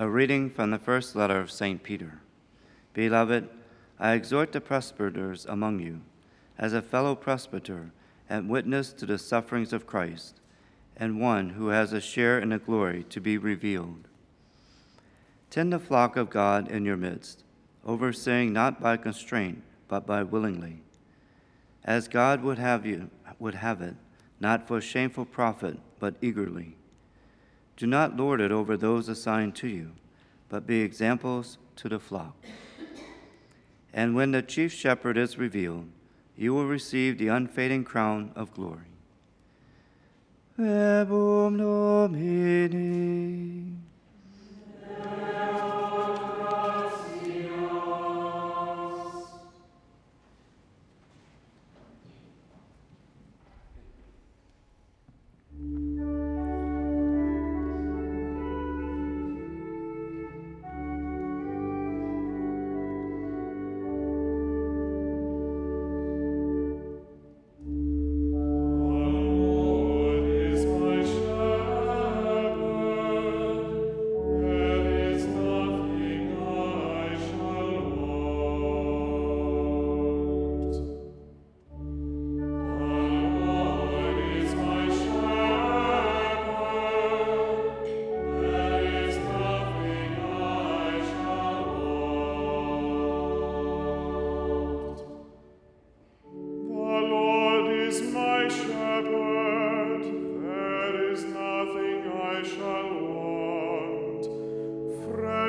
A reading from the first letter of St. Peter. Beloved, I exhort the presbyters among you, as a fellow presbyter and witness to the sufferings of Christ, and one who has a share in the glory to be revealed. Tend the flock of God in your midst, overseeing not by constraint, but by willingly, as God would have you would have it, not for shameful profit, but eagerly. Do not lord it over those assigned to you, but be examples to the flock. And when the chief shepherd is revealed, you will receive the unfading crown of glory. Verbum Domini.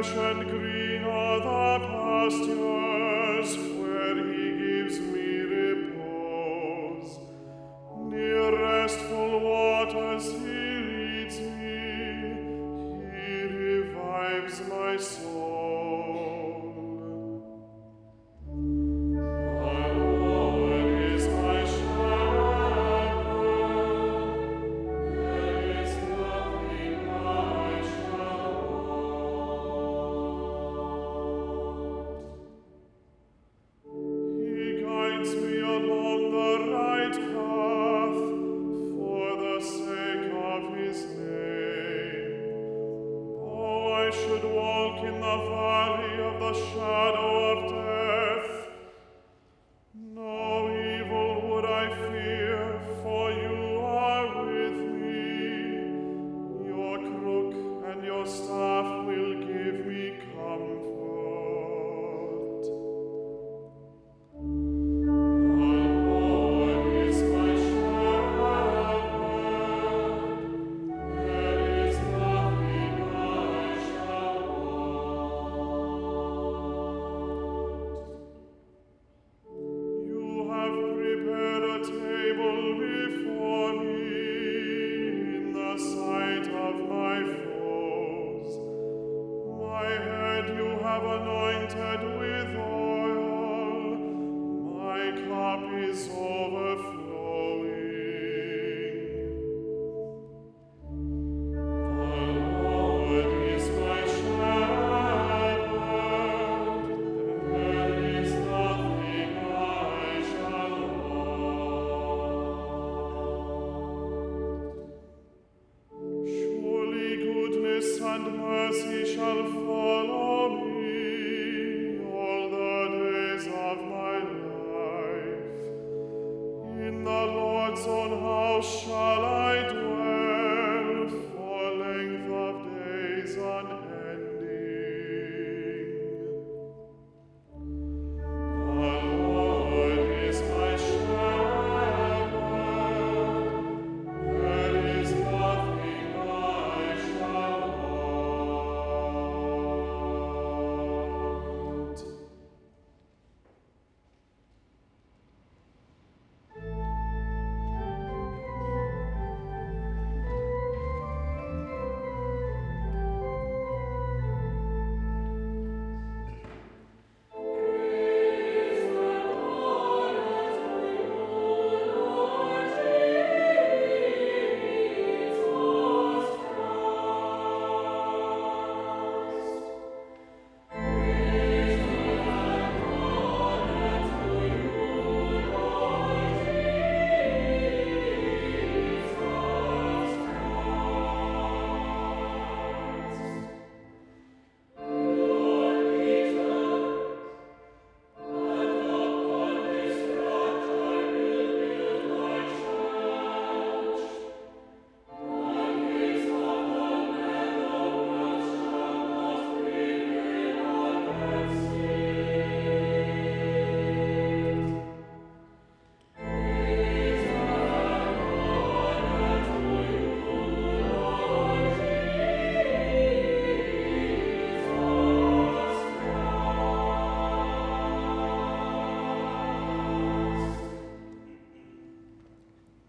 precious Lord's own house shall I dwell.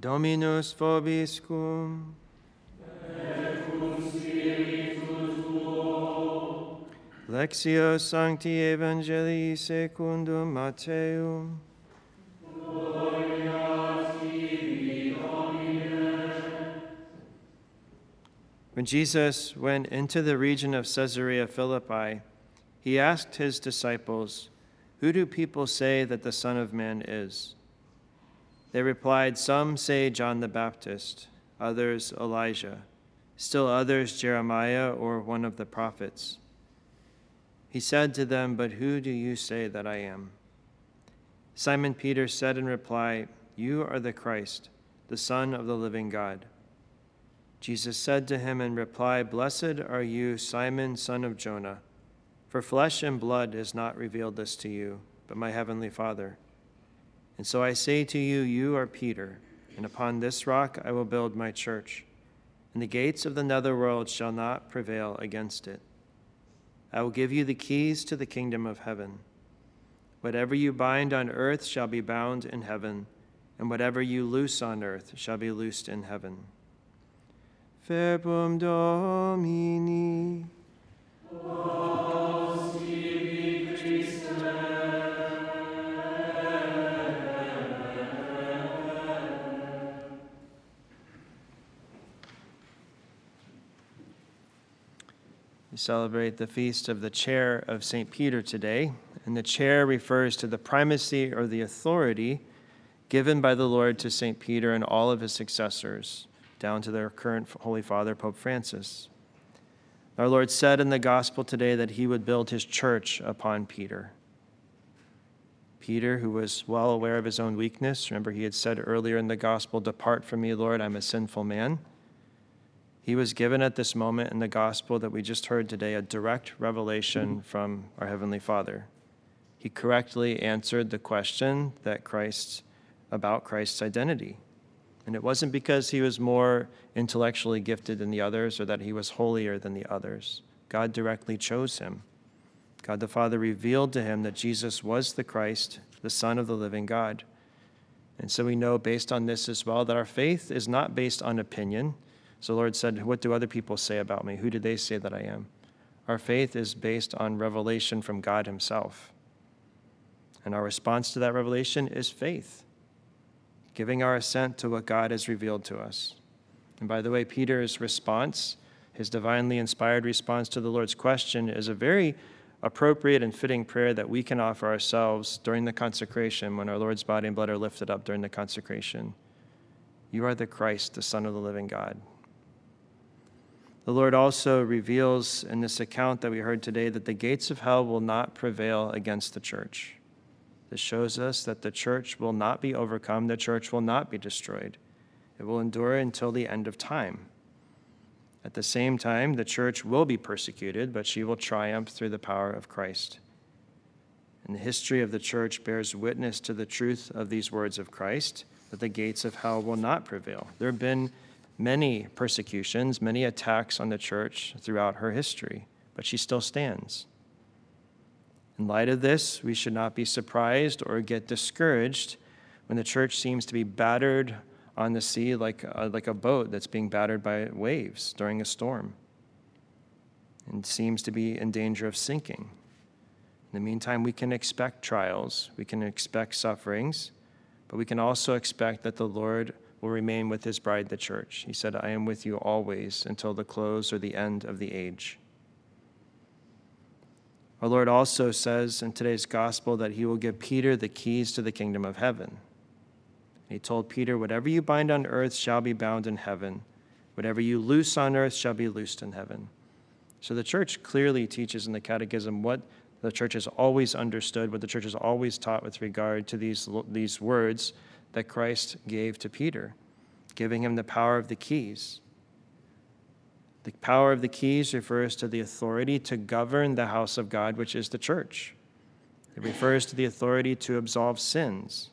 Dominus vobiscum. Lectio Sancti Evangelii secundum Matthaeum. When Jesus went into the region of Caesarea Philippi, he asked his disciples, Who do people say that the Son of Man is? They replied, Some say John the Baptist, others Elijah, still others Jeremiah or one of the prophets. He said to them, But who do you say that I am? Simon Peter said in reply, You are the Christ, the Son of the living God. Jesus said to him in reply, Blessed are you, Simon, son of Jonah, for flesh and blood has not revealed this to you, but my heavenly Father. And so I say to you, you are Peter, and upon this rock I will build my church, and the gates of the netherworld shall not prevail against it. I will give you the keys to the kingdom of heaven. Whatever you bind on earth shall be bound in heaven, and whatever you loose on earth shall be loosed in heaven verbum Domini. We celebrate the feast of the chair of St. Peter today, and the chair refers to the primacy or the authority given by the Lord to St. Peter and all of his successors down to their current Holy Father, Pope Francis. Our Lord said in the gospel today that he would build his church upon Peter. Peter, who was well aware of his own weakness, remember he had said earlier in the gospel, Depart from me, Lord, I'm a sinful man. He was given at this moment in the gospel that we just heard today a direct revelation from our Heavenly Father. He correctly answered the question that Christ about Christ's identity. And it wasn't because he was more intellectually gifted than the others or that he was holier than the others. God directly chose him. God the Father revealed to him that Jesus was the Christ, the Son of the living God. And so we know based on this as well that our faith is not based on opinion. So the Lord said, What do other people say about me? Who do they say that I am? Our faith is based on revelation from God Himself. And our response to that revelation is faith giving our assent to what God has revealed to us. And by the way, Peter's response, his divinely inspired response to the Lord's question, is a very appropriate and fitting prayer that we can offer ourselves during the consecration when our Lord's body and blood are lifted up during the consecration. You are the Christ, the Son of the living God. The Lord also reveals in this account that we heard today that the gates of hell will not prevail against the church. This shows us that the church will not be overcome, the church will not be destroyed. It will endure until the end of time. At the same time, the church will be persecuted, but she will triumph through the power of Christ. And the history of the church bears witness to the truth of these words of Christ that the gates of hell will not prevail. There have been many persecutions, many attacks on the church throughout her history, but she still stands. In light of this, we should not be surprised or get discouraged when the church seems to be battered on the sea like, uh, like a boat that's being battered by waves during a storm and seems to be in danger of sinking. In the meantime, we can expect trials, we can expect sufferings, but we can also expect that the Lord will remain with his bride, the church. He said, I am with you always until the close or the end of the age. Our Lord also says in today's gospel that he will give Peter the keys to the kingdom of heaven. He told Peter, Whatever you bind on earth shall be bound in heaven, whatever you loose on earth shall be loosed in heaven. So the church clearly teaches in the catechism what the church has always understood, what the church has always taught with regard to these, these words that Christ gave to Peter, giving him the power of the keys. The power of the keys refers to the authority to govern the house of God, which is the church. It refers to the authority to absolve sins.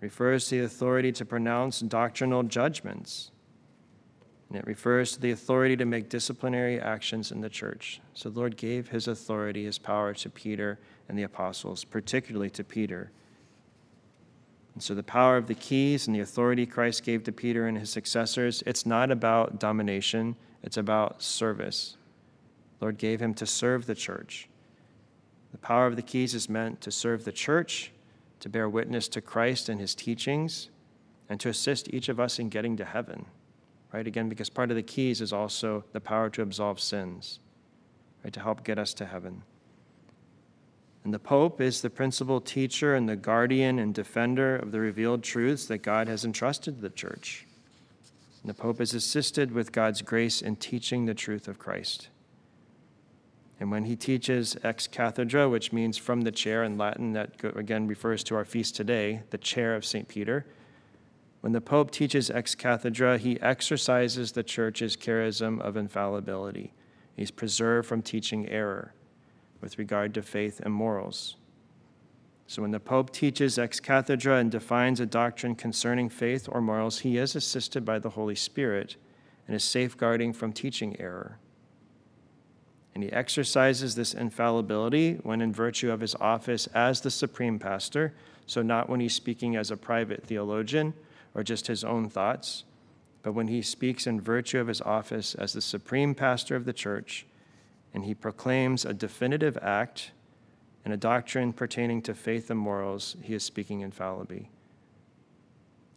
It refers to the authority to pronounce doctrinal judgments. And it refers to the authority to make disciplinary actions in the church. So the Lord gave his authority, his power to Peter and the apostles, particularly to Peter. And so, the power of the keys and the authority Christ gave to Peter and his successors, it's not about domination, it's about service. Lord gave him to serve the church. The power of the keys is meant to serve the church, to bear witness to Christ and his teachings, and to assist each of us in getting to heaven. Right? Again, because part of the keys is also the power to absolve sins, right? To help get us to heaven. And the Pope is the principal teacher and the guardian and defender of the revealed truths that God has entrusted to the church. And the Pope is assisted with God's grace in teaching the truth of Christ. And when he teaches ex cathedra, which means from the chair in Latin, that again refers to our feast today, the chair of St. Peter, when the Pope teaches ex cathedra, he exercises the church's charism of infallibility. He's preserved from teaching error with regard to faith and morals. So when the Pope teaches ex cathedra and defines a doctrine concerning faith or morals, he is assisted by the Holy Spirit and is safeguarding from teaching error. And he exercises this infallibility when, in virtue of his office as the supreme pastor, so not when he's speaking as a private theologian or just his own thoughts, but when he speaks in virtue of his office as the supreme pastor of the church and he proclaims a definitive act and a doctrine pertaining to faith and morals, he is speaking infallibly.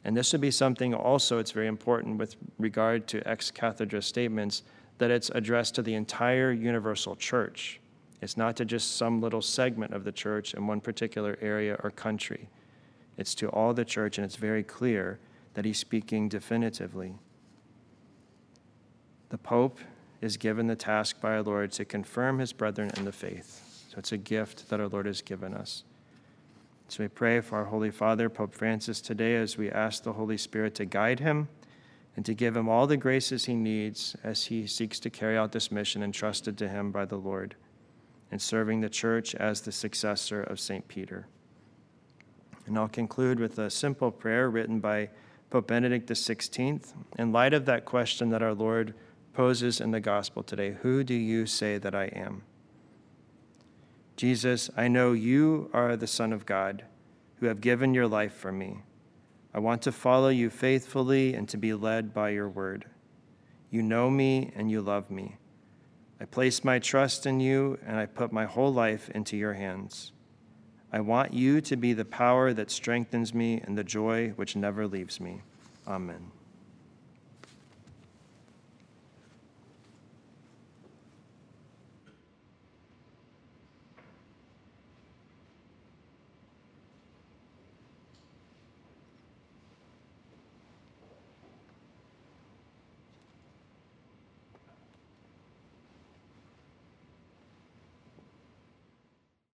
And this would be something also, it's very important with regard to ex cathedra statements, that it's addressed to the entire universal church. It's not to just some little segment of the church in one particular area or country. It's to all the church, and it's very clear that he's speaking definitively. The Pope is given the task by our Lord to confirm his brethren in the faith. So it's a gift that our Lord has given us. So we pray for our Holy Father, Pope Francis, today as we ask the Holy Spirit to guide him and to give him all the graces he needs as he seeks to carry out this mission entrusted to him by the Lord in serving the church as the successor of St. Peter. And I'll conclude with a simple prayer written by Pope Benedict XVI in light of that question that our Lord poses in the gospel today Who do you say that I am? Jesus, I know you are the Son of God who have given your life for me. I want to follow you faithfully and to be led by your word. You know me and you love me. I place my trust in you and I put my whole life into your hands. I want you to be the power that strengthens me and the joy which never leaves me. Amen.